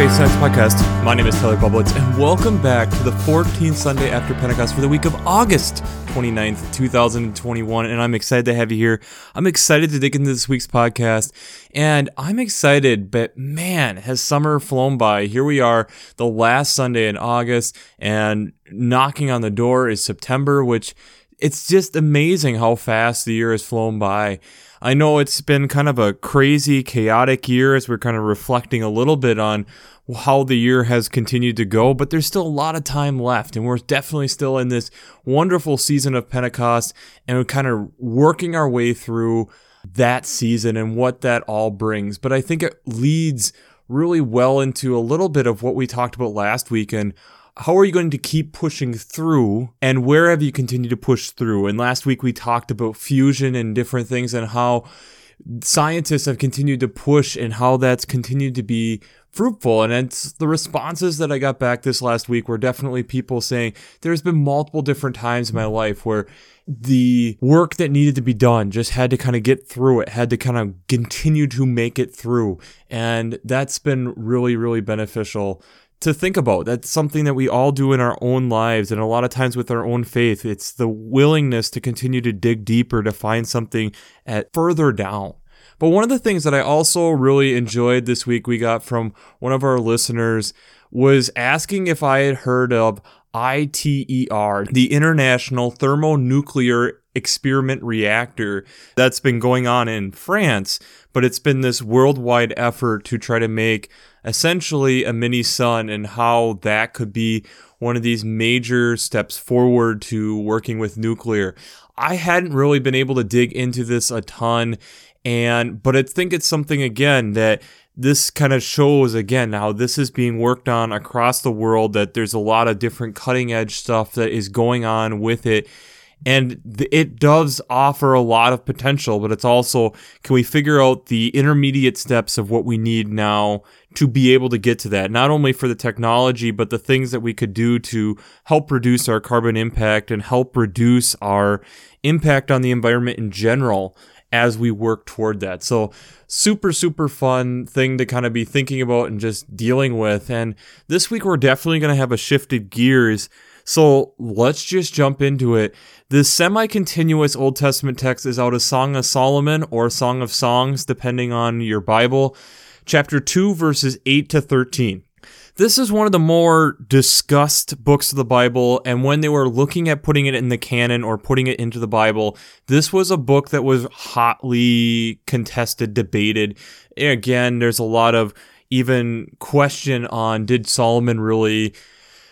Faith Science Podcast. My name is Tyler Bublitz, and welcome back to the 14th Sunday after Pentecost for the week of August 29th, 2021. And I'm excited to have you here. I'm excited to dig into this week's podcast, and I'm excited, but man, has summer flown by. Here we are, the last Sunday in August, and knocking on the door is September, which it's just amazing how fast the year has flown by. I know it's been kind of a crazy, chaotic year as we're kind of reflecting a little bit on how the year has continued to go, but there's still a lot of time left, and we're definitely still in this wonderful season of Pentecost, and we're kind of working our way through that season and what that all brings. But I think it leads really well into a little bit of what we talked about last week and how are you going to keep pushing through and where have you continued to push through? And last week we talked about fusion and different things and how scientists have continued to push and how that's continued to be fruitful. And it's the responses that I got back this last week were definitely people saying there's been multiple different times in my life where the work that needed to be done just had to kind of get through it, had to kind of continue to make it through. And that's been really, really beneficial to think about. That's something that we all do in our own lives and a lot of times with our own faith. It's the willingness to continue to dig deeper to find something at further down. But one of the things that I also really enjoyed this week we got from one of our listeners was asking if I had heard of ITER, the International Thermonuclear Experiment Reactor that's been going on in France, but it's been this worldwide effort to try to make essentially a mini sun and how that could be one of these major steps forward to working with nuclear. I hadn't really been able to dig into this a ton and but I think it's something again that this kind of shows again how this is being worked on across the world that there's a lot of different cutting edge stuff that is going on with it. And it does offer a lot of potential but it's also can we figure out the intermediate steps of what we need now to be able to get to that? Not only for the technology but the things that we could do to help reduce our carbon impact and help reduce our impact on the environment in general as we work toward that. So, super, super fun thing to kind of be thinking about and just dealing with. And this week, we're definitely going to have a shifted gears. So, let's just jump into it. The semi continuous Old Testament text is out of Song of Solomon or Song of Songs, depending on your Bible, chapter 2, verses 8 to 13. This is one of the more discussed books of the Bible, and when they were looking at putting it in the canon or putting it into the Bible, this was a book that was hotly contested, debated. Again, there's a lot of even question on did Solomon really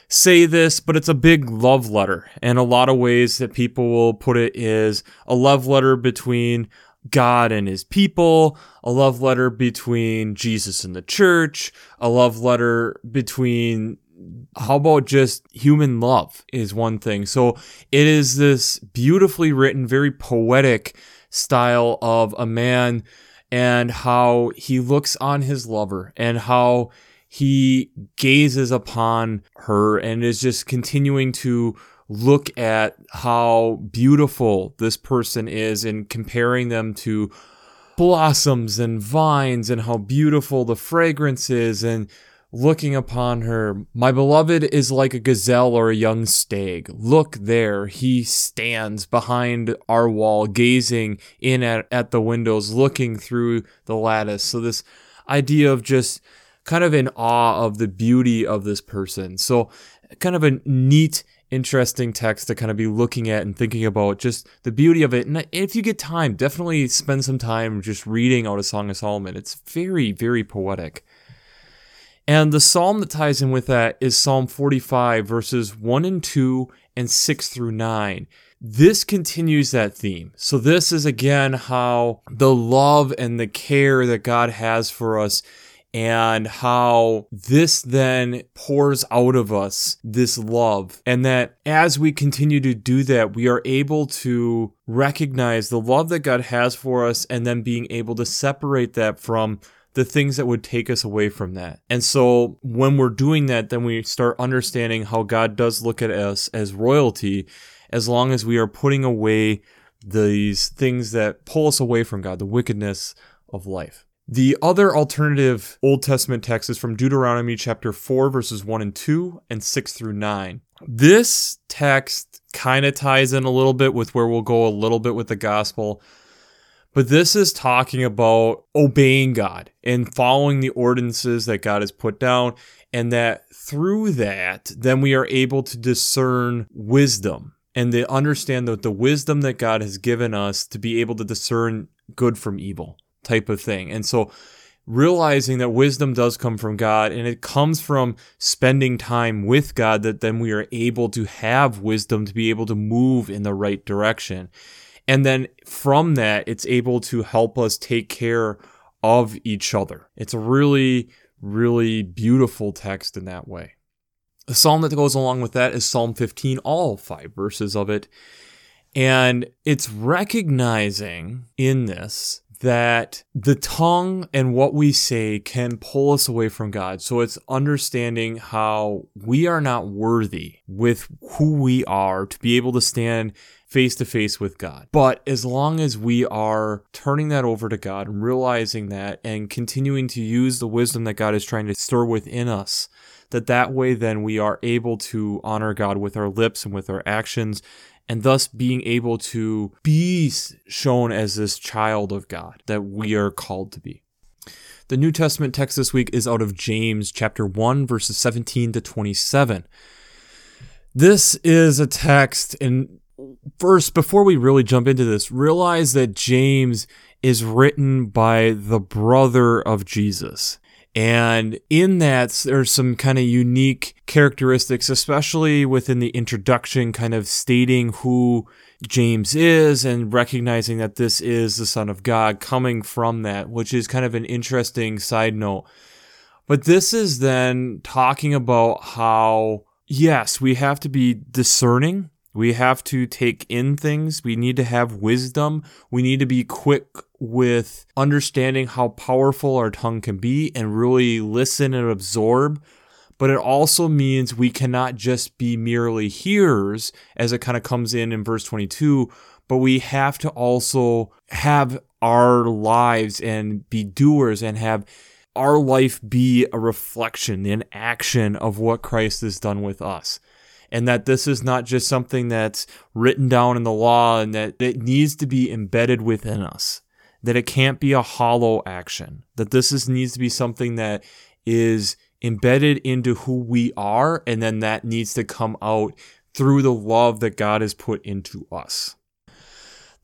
say this, but it's a big love letter. And a lot of ways that people will put it is a love letter between God and his people, a love letter between Jesus and the church, a love letter between how about just human love is one thing. So it is this beautifully written, very poetic style of a man and how he looks on his lover and how he gazes upon her and is just continuing to look at how beautiful this person is and comparing them to blossoms and vines and how beautiful the fragrance is and looking upon her. My beloved is like a gazelle or a young stag. Look there, he stands behind our wall, gazing in at, at the windows, looking through the lattice. So, this idea of just kind of in awe of the beauty of this person. So, kind of a neat interesting text to kind of be looking at and thinking about just the beauty of it. And if you get time, definitely spend some time just reading out a Song of Solomon. It's very, very poetic. And the psalm that ties in with that is Psalm 45, verses 1 and 2 and 6 through 9. This continues that theme. So, this is again how the love and the care that God has for us and how this then pours out of us this love. And that as we continue to do that, we are able to recognize the love that God has for us and then being able to separate that from the things that would take us away from that. And so when we're doing that, then we start understanding how God does look at us as royalty as long as we are putting away these things that pull us away from God, the wickedness of life. The other alternative Old Testament text is from Deuteronomy chapter 4, verses 1 and 2, and 6 through 9. This text kind of ties in a little bit with where we'll go a little bit with the gospel. But this is talking about obeying God and following the ordinances that God has put down, and that through that, then we are able to discern wisdom and to understand that the wisdom that God has given us to be able to discern good from evil type of thing. And so realizing that wisdom does come from God and it comes from spending time with God that then we are able to have wisdom to be able to move in the right direction. And then from that, it's able to help us take care of each other. It's a really, really beautiful text in that way. The psalm that goes along with that is Psalm 15, all five verses of it. And it's recognizing in this that the tongue and what we say can pull us away from God. So it's understanding how we are not worthy with who we are to be able to stand face to face with God. But as long as we are turning that over to God and realizing that and continuing to use the wisdom that God is trying to stir within us, that that way then we are able to honor God with our lips and with our actions and thus being able to be shown as this child of God that we are called to be. The New Testament text this week is out of James chapter 1 verses 17 to 27. This is a text and first before we really jump into this, realize that James is written by the brother of Jesus. And in that, there's some kind of unique characteristics, especially within the introduction, kind of stating who James is and recognizing that this is the Son of God coming from that, which is kind of an interesting side note. But this is then talking about how, yes, we have to be discerning we have to take in things. We need to have wisdom. We need to be quick with understanding how powerful our tongue can be and really listen and absorb. But it also means we cannot just be merely hearers, as it kind of comes in in verse 22, but we have to also have our lives and be doers and have our life be a reflection, an action of what Christ has done with us and that this is not just something that's written down in the law and that it needs to be embedded within us that it can't be a hollow action that this is needs to be something that is embedded into who we are and then that needs to come out through the love that God has put into us.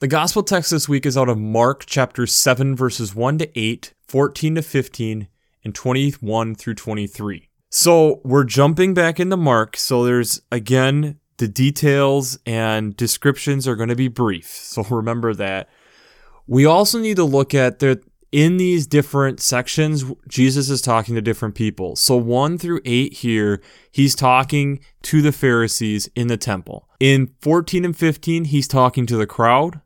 The gospel text this week is out of Mark chapter 7 verses 1 to 8, 14 to 15, and 21 through 23. So we're jumping back into Mark. So there's again the details and descriptions are going to be brief. So remember that. We also need to look at that in these different sections, Jesus is talking to different people. So 1 through 8 here, he's talking to the Pharisees in the temple. In 14 and 15, he's talking to the crowd.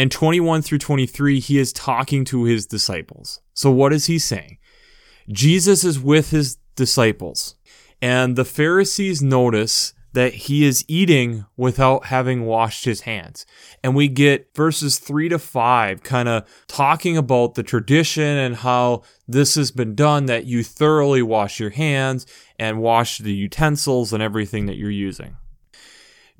And 21 through 23, he is talking to his disciples. So what is he saying? Jesus is with his disciples. And the Pharisees notice that he is eating without having washed his hands. And we get verses three to five kind of talking about the tradition and how this has been done that you thoroughly wash your hands and wash the utensils and everything that you're using.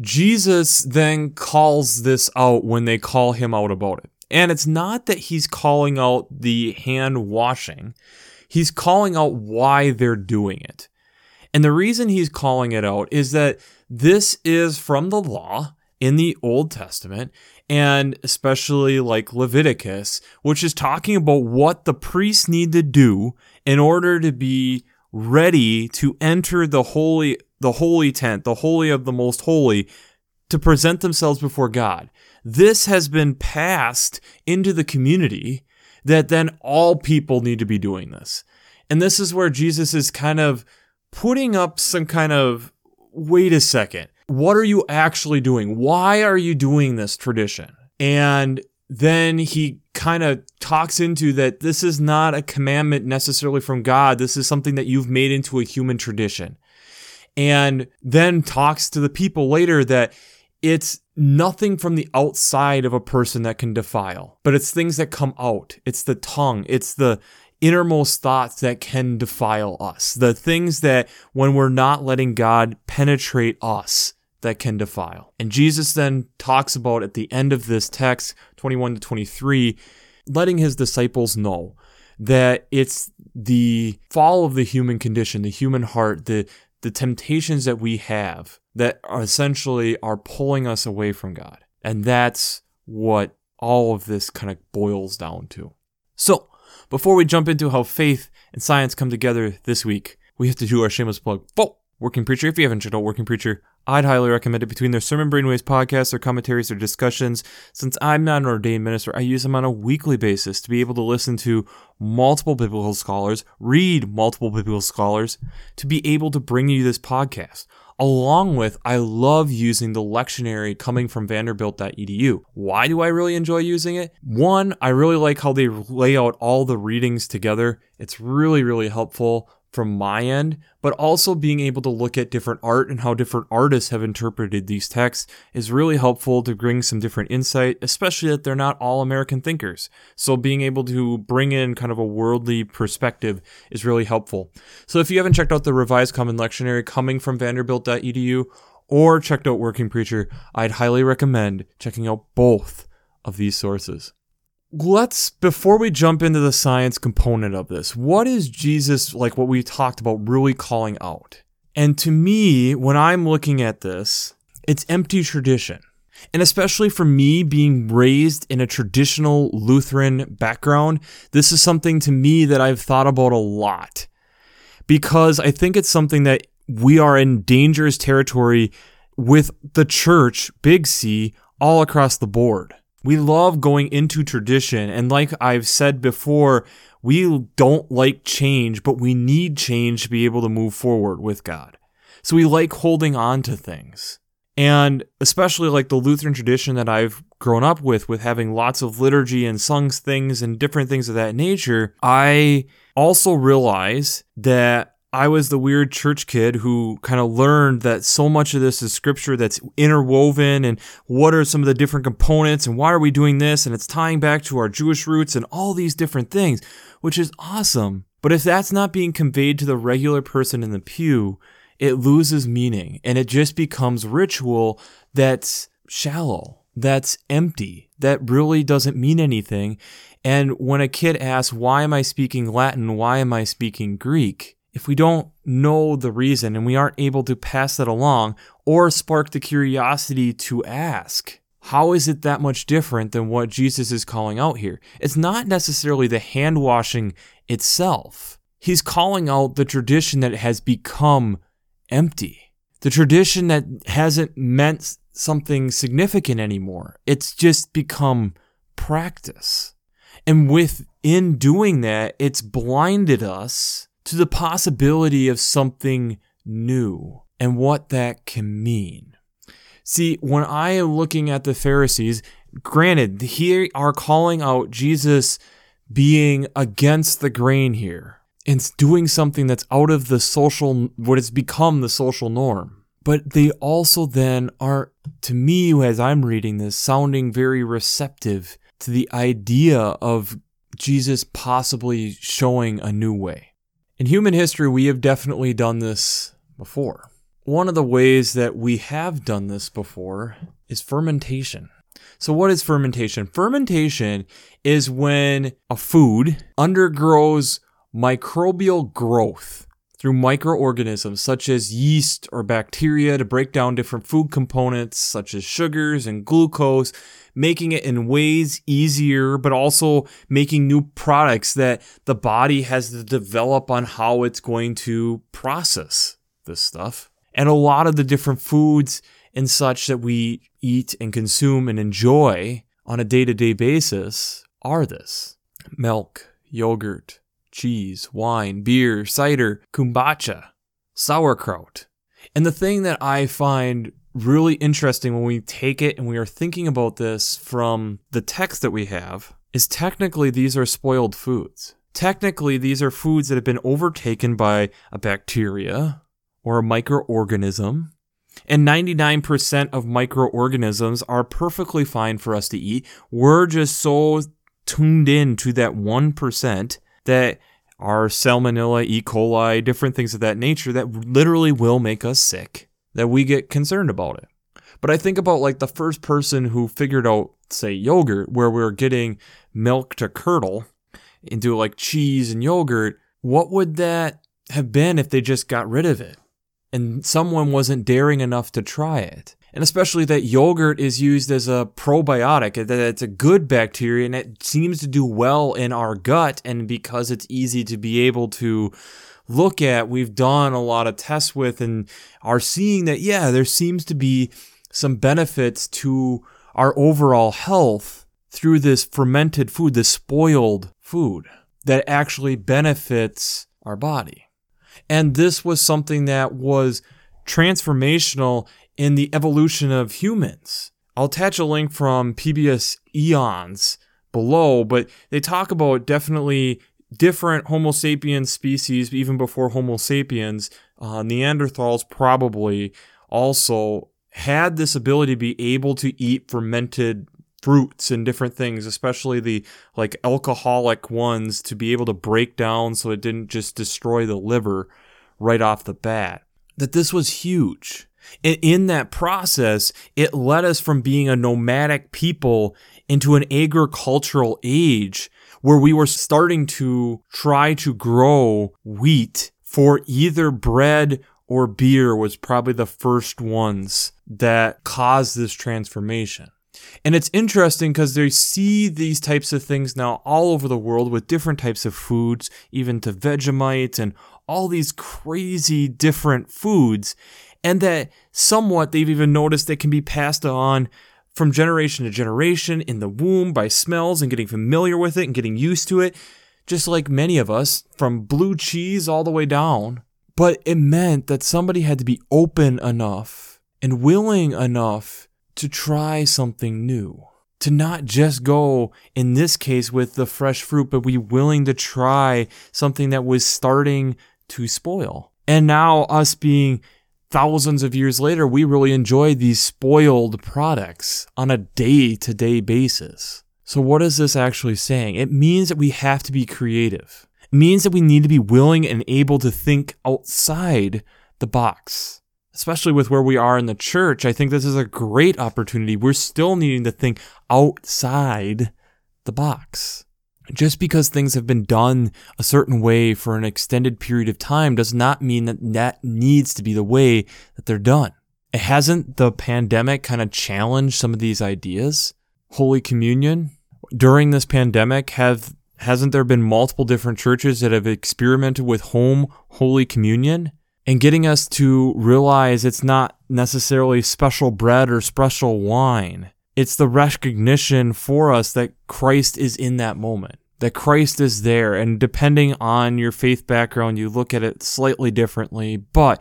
Jesus then calls this out when they call him out about it. And it's not that he's calling out the hand washing, he's calling out why they're doing it. And the reason he's calling it out is that this is from the law in the Old Testament, and especially like Leviticus, which is talking about what the priests need to do in order to be ready to enter the holy the holy tent, the holy of the most holy, to present themselves before God. This has been passed into the community that then all people need to be doing this. And this is where Jesus is kind of putting up some kind of wait a second. What are you actually doing? Why are you doing this tradition? And then he kind of talks into that this is not a commandment necessarily from God. This is something that you've made into a human tradition. And then talks to the people later that it's nothing from the outside of a person that can defile, but it's things that come out. It's the tongue, it's the innermost thoughts that can defile us, the things that when we're not letting God penetrate us, that can defile. And Jesus then talks about at the end of this text, 21 to 23, letting his disciples know that it's the fall of the human condition, the human heart, the the temptations that we have that are essentially are pulling us away from God. And that's what all of this kind of boils down to. So, before we jump into how faith and science come together this week, we have to do our shameless plug. Working Preacher. If you haven't checked out Working Preacher, I'd highly recommend it between their Sermon Brainwaves podcasts, their commentaries, their discussions. Since I'm not an ordained minister, I use them on a weekly basis to be able to listen to multiple biblical scholars, read multiple biblical scholars, to be able to bring you this podcast. Along with, I love using the lectionary coming from vanderbilt.edu. Why do I really enjoy using it? One, I really like how they lay out all the readings together. It's really, really helpful from my end, but also being able to look at different art and how different artists have interpreted these texts is really helpful to bring some different insight, especially that they're not all American thinkers. So being able to bring in kind of a worldly perspective is really helpful. So if you haven't checked out the Revised Common Lectionary coming from vanderbilt.edu or checked out Working Preacher, I'd highly recommend checking out both of these sources let's before we jump into the science component of this what is jesus like what we talked about really calling out? And to me when i'm looking at this it's empty tradition. And especially for me being raised in a traditional lutheran background this is something to me that i've thought about a lot. Because i think it's something that we are in dangerous territory with the church big c all across the board we love going into tradition. And like I've said before, we don't like change, but we need change to be able to move forward with God. So we like holding on to things. And especially like the Lutheran tradition that I've grown up with, with having lots of liturgy and sung things and different things of that nature, I also realize that I was the weird church kid who kind of learned that so much of this is scripture that's interwoven and what are some of the different components and why are we doing this and it's tying back to our Jewish roots and all these different things, which is awesome. But if that's not being conveyed to the regular person in the pew, it loses meaning and it just becomes ritual that's shallow, that's empty, that really doesn't mean anything. And when a kid asks, why am I speaking Latin? Why am I speaking Greek? If we don't know the reason and we aren't able to pass that along or spark the curiosity to ask, how is it that much different than what Jesus is calling out here? It's not necessarily the hand washing itself. He's calling out the tradition that has become empty, the tradition that hasn't meant something significant anymore. It's just become practice. And within doing that, it's blinded us to the possibility of something new and what that can mean. See, when I am looking at the Pharisees, granted, here are calling out Jesus being against the grain here and doing something that's out of the social, what has become the social norm. But they also then are, to me, as I'm reading this, sounding very receptive to the idea of Jesus possibly showing a new way. In human history, we have definitely done this before. One of the ways that we have done this before is fermentation. So, what is fermentation? Fermentation is when a food undergoes microbial growth through microorganisms such as yeast or bacteria to break down different food components such as sugars and glucose, making it in ways easier, but also making new products that the body has to develop on how it's going to process this stuff. And a lot of the different foods and such that we eat and consume and enjoy on a day to day basis are this milk, yogurt, cheese, wine, beer, cider, kombucha, sauerkraut. And the thing that I find really interesting when we take it and we are thinking about this from the text that we have is technically these are spoiled foods. Technically, these are foods that have been overtaken by a bacteria or a microorganism And 99% of microorganisms are perfectly fine for us to eat. We're just so tuned in to that 1% that are salmonella, E. coli, different things of that nature that literally will make us sick, that we get concerned about it. But I think about like the first person who figured out, say, yogurt, where we are getting milk to curdle into like cheese and yogurt. What would that have been if they just got rid of it? And someone wasn't daring enough to try it. And especially that yogurt is used as a probiotic, that it's a good bacteria and it seems to do well in our gut. And because it's easy to be able to look at, we've done a lot of tests with and are seeing that, yeah, there seems to be some benefits to our overall health through this fermented food, this spoiled food that actually benefits our body. And this was something that was transformational in the evolution of humans. I'll attach a link from PBS Eons below, but they talk about definitely different Homo sapiens species, even before Homo sapiens. Uh, Neanderthals probably also had this ability to be able to eat fermented fruits and different things, especially the like alcoholic ones, to be able to break down so it didn't just destroy the liver right off the bat. That this was huge. And in that process, it led us from being a nomadic people into an agricultural age where we were starting to try to grow wheat for either bread or beer was probably the first ones that caused this transformation. And it's interesting because they see these types of things now all over the world with different types of foods, even to Vegemite and all these crazy different foods. And that somewhat they've even noticed they can be passed on from generation to generation in the womb by smells and getting familiar with it and getting used to it, just like many of us, from blue cheese all the way down but it meant that somebody had to be open enough and willing enough to try something new. To not just go, in this case, with the fresh fruit, but be willing to try something that was starting to spoil. And now, us being thousands of years later, we really enjoy these spoiled products on a day to day basis. So, what is this actually saying? It means that we have to be creative It means that we need to be willing and able to think outside the box. Especially with where we are in the church, I think this is a great opportunity. We're still needing to think outside the box. Just because things have been done a certain way for an extended period of time does not mean that that needs to be the way that they're done. It hasn't the pandemic kind of challenged some of these ideas? Holy Communion during this pandemic have hasn't there been multiple different churches that have experimented with home Holy Communion? And getting us to realize it's not necessarily special bread or special wine. It's the recognition for us that Christ is in that moment, that Christ is there. And depending on your faith background, you look at it slightly differently, but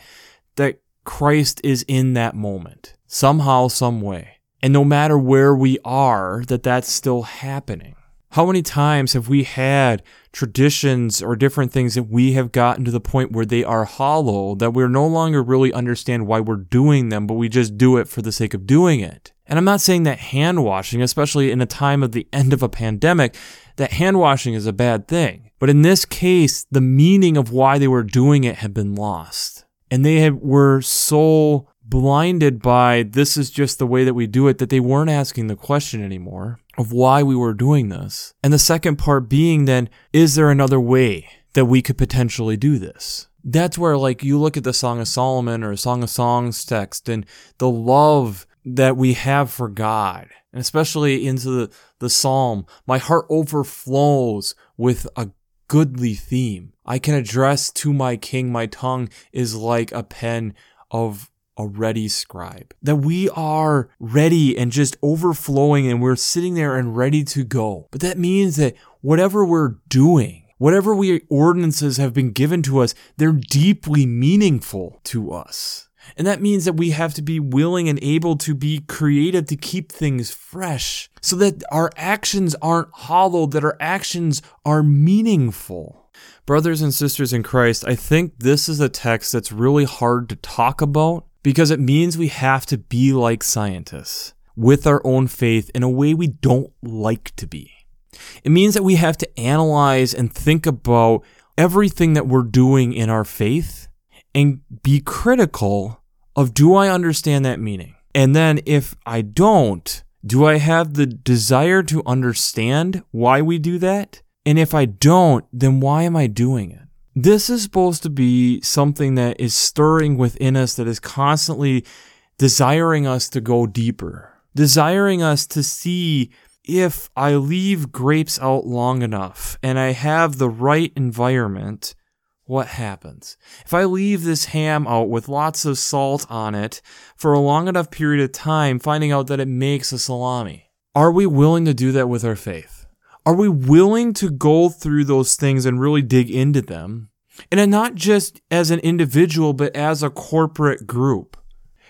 that Christ is in that moment somehow, some way. And no matter where we are, that that's still happening. How many times have we had traditions or different things that we have gotten to the point where they are hollow, that we're no longer really understand why we're doing them, but we just do it for the sake of doing it? And I'm not saying that hand washing, especially in a time of the end of a pandemic, that hand washing is a bad thing. But in this case, the meaning of why they were doing it had been lost. And they had, were so blinded by this is just the way that we do it that they weren't asking the question anymore of why we were doing this. And the second part being then, is there another way that we could potentially do this? That's where, like, you look at the Song of Solomon or Song of Songs text and the love that we have for God, and especially into the, the psalm, my heart overflows with a goodly theme. I can address to my king, my tongue is like a pen of a ready scribe. That we are ready and just overflowing and we're sitting there and ready to go. But that means that whatever we're doing, whatever we ordinances have been given to us, they're deeply meaningful to us. And that means that we have to be willing and able to be creative to keep things fresh so that our actions aren't hollow, that our actions are meaningful. Brothers and sisters in Christ, I think this is a text that's really hard to talk about because it means we have to be like scientists with our own faith in a way we don't like to be. It means that we have to analyze and think about everything that we're doing in our faith and be critical of do I understand that meaning? And then if I don't, do I have the desire to understand why we do that? And if I don't, then why am I doing it? This is supposed to be something that is stirring within us, that is constantly desiring us to go deeper, desiring us to see if I leave grapes out long enough and I have the right environment, what happens? If I leave this ham out with lots of salt on it for a long enough period of time, finding out that it makes a salami, are we willing to do that with our faith? Are we willing to go through those things and really dig into them? And not just as an individual, but as a corporate group.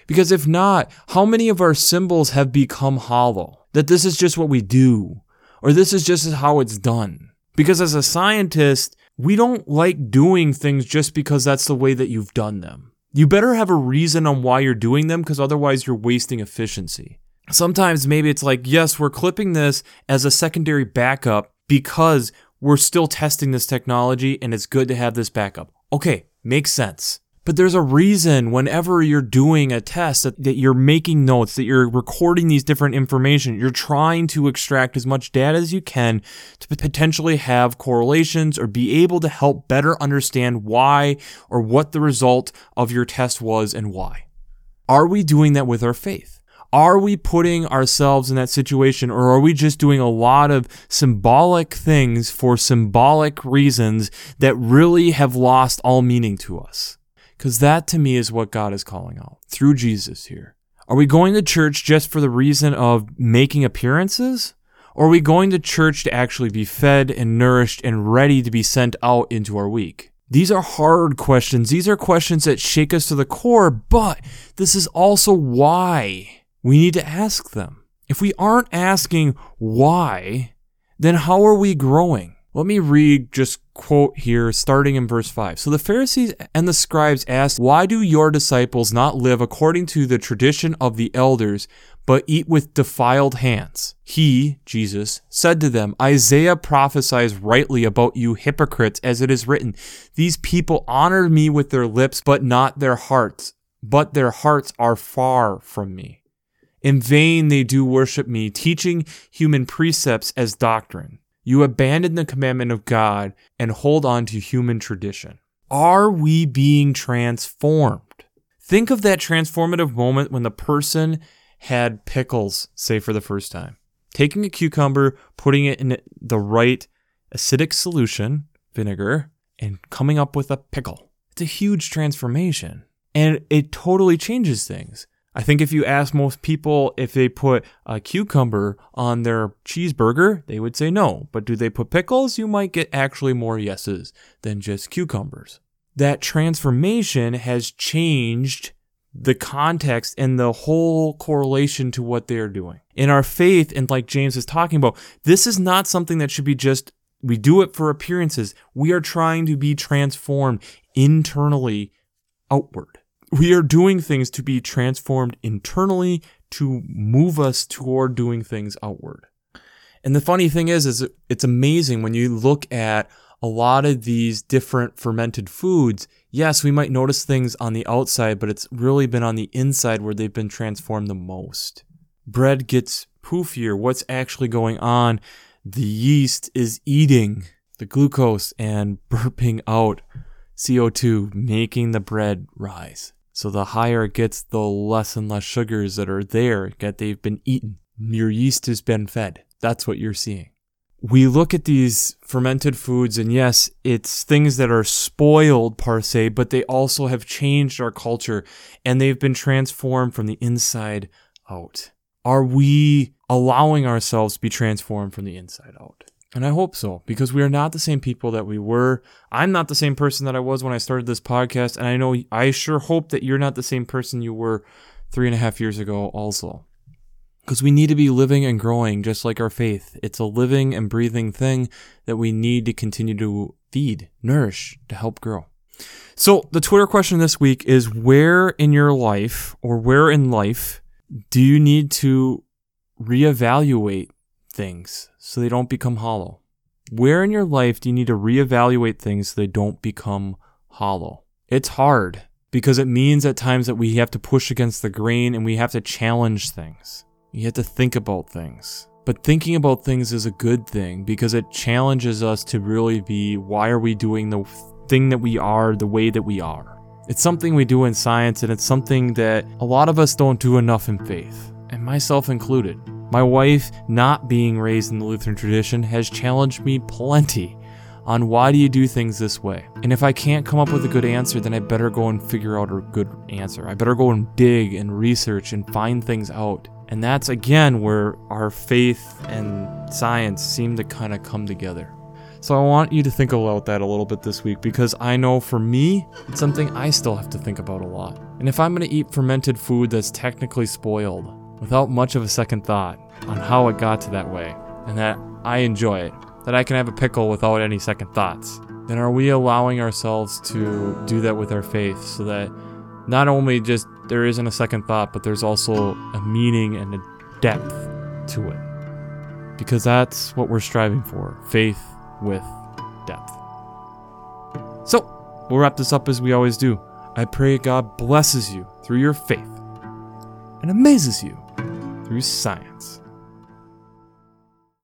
Because if not, how many of our symbols have become hollow? That this is just what we do, or this is just how it's done. Because as a scientist, we don't like doing things just because that's the way that you've done them. You better have a reason on why you're doing them because otherwise you're wasting efficiency. Sometimes maybe it's like, yes, we're clipping this as a secondary backup because we're still testing this technology and it's good to have this backup. Okay, makes sense. But there's a reason whenever you're doing a test that, that, you're making notes, that you're recording these different information, you're trying to extract as much data as you can to potentially have correlations or be able to help better understand why or what the result of your test was and why. Are we doing that with our faith? Are we putting ourselves in that situation or are we just doing a lot of symbolic things for symbolic reasons that really have lost all meaning to us? Because that to me is what God is calling out through Jesus here. Are we going to church just for the reason of making appearances? Or are we going to church to actually be fed and nourished and ready to be sent out into our week? These are hard questions. These are questions that shake us to the core, but this is also why we need to ask them. If we aren't asking why, then how are we growing? Let me read just quote here starting in verse 5. So the Pharisees and the scribes asked, Why do your disciples not live according to the tradition of the elders, but eat with defiled hands? He, Jesus, said to them, Isaiah prophesies rightly about you hypocrites, as it is written, These people honor me with their lips, but not their hearts, but their hearts are far from me. In vain they do worship me, teaching human precepts as doctrine. You abandon the commandment of God and hold on to human tradition. Are we being transformed? Think of that transformative moment when the person had pickles, say for the first time. Taking a cucumber, putting it in the right acidic solution, vinegar, and coming up with a pickle. It's a huge transformation. And it totally changes things. I think if you ask most people if they put a cucumber on their cheeseburger, they would say no. But do they put pickles? You might get actually more yeses than just cucumbers. That transformation has changed the context and the whole correlation to what they are doing. In our faith, and like James is talking about, this is not something that should be just, we do it for appearances. We are trying to be transformed internally outward we are doing things to be transformed internally to move us toward doing things outward. And the funny thing is, is it's amazing when you look at a lot of these different fermented foods. Yes, we might notice things on the outside, but it's really been on the inside where they've been transformed the most. Bread gets poofier. What's actually going on? The yeast is eating the glucose and burping out CO2, making the bread rise. So the higher it gets, the less and less sugars that are there that they've been eaten. Your yeast has been fed. That's what you're seeing. We look at these fermented foods, and yes, it's things that are spoiled per se, but they also have changed our culture and they've been transformed from the inside out. Are we allowing ourselves to be transformed from the inside out? And I hope so, because we are not the same people that we were. I'm not the same person that I was when I started this podcast. And I know I sure hope that you're not the same person you were three and a half years ago, also. Because we need to be living and growing just like our faith. It's a living and breathing thing that we need to continue to feed, nourish, to help grow. So, the Twitter question this week is where in your life or where in life do you need to reevaluate things so they don't become hollow? Where in your life do you need to reevaluate things so they don't become hollow? It's hard because it means at times that we have to push against the grain and we have to challenge things. You have to think about things. But thinking about things is a good thing because it challenges us to really be why are we doing the thing that we are the way that we are? It's something we do in science and it's something that a lot of us don't do enough in faith, and myself included. My wife, not being raised in the Lutheran tradition, has challenged me plenty on why do you do things this way? And if I can't come up with a good answer, then I better go and figure out a good answer. I better go and dig and research and find things out. And that's again where our faith and science seem to kind of come together. So I want you to think about that a little bit this week because I know for me, it's something I still have to think about a lot. And if I'm going to eat fermented food that's technically spoiled without much of a second thought on how it got to that way and that I enjoy it, that I can have a pickle without any second thoughts, then are we allowing ourselves to do that with our faith so that not only just there isn't a second thought, but there's also a meaning and a depth to it? Because that's what we're striving for faith with depth. So, we'll wrap this up as we always do. I pray God blesses you through your faith and amazes you through science.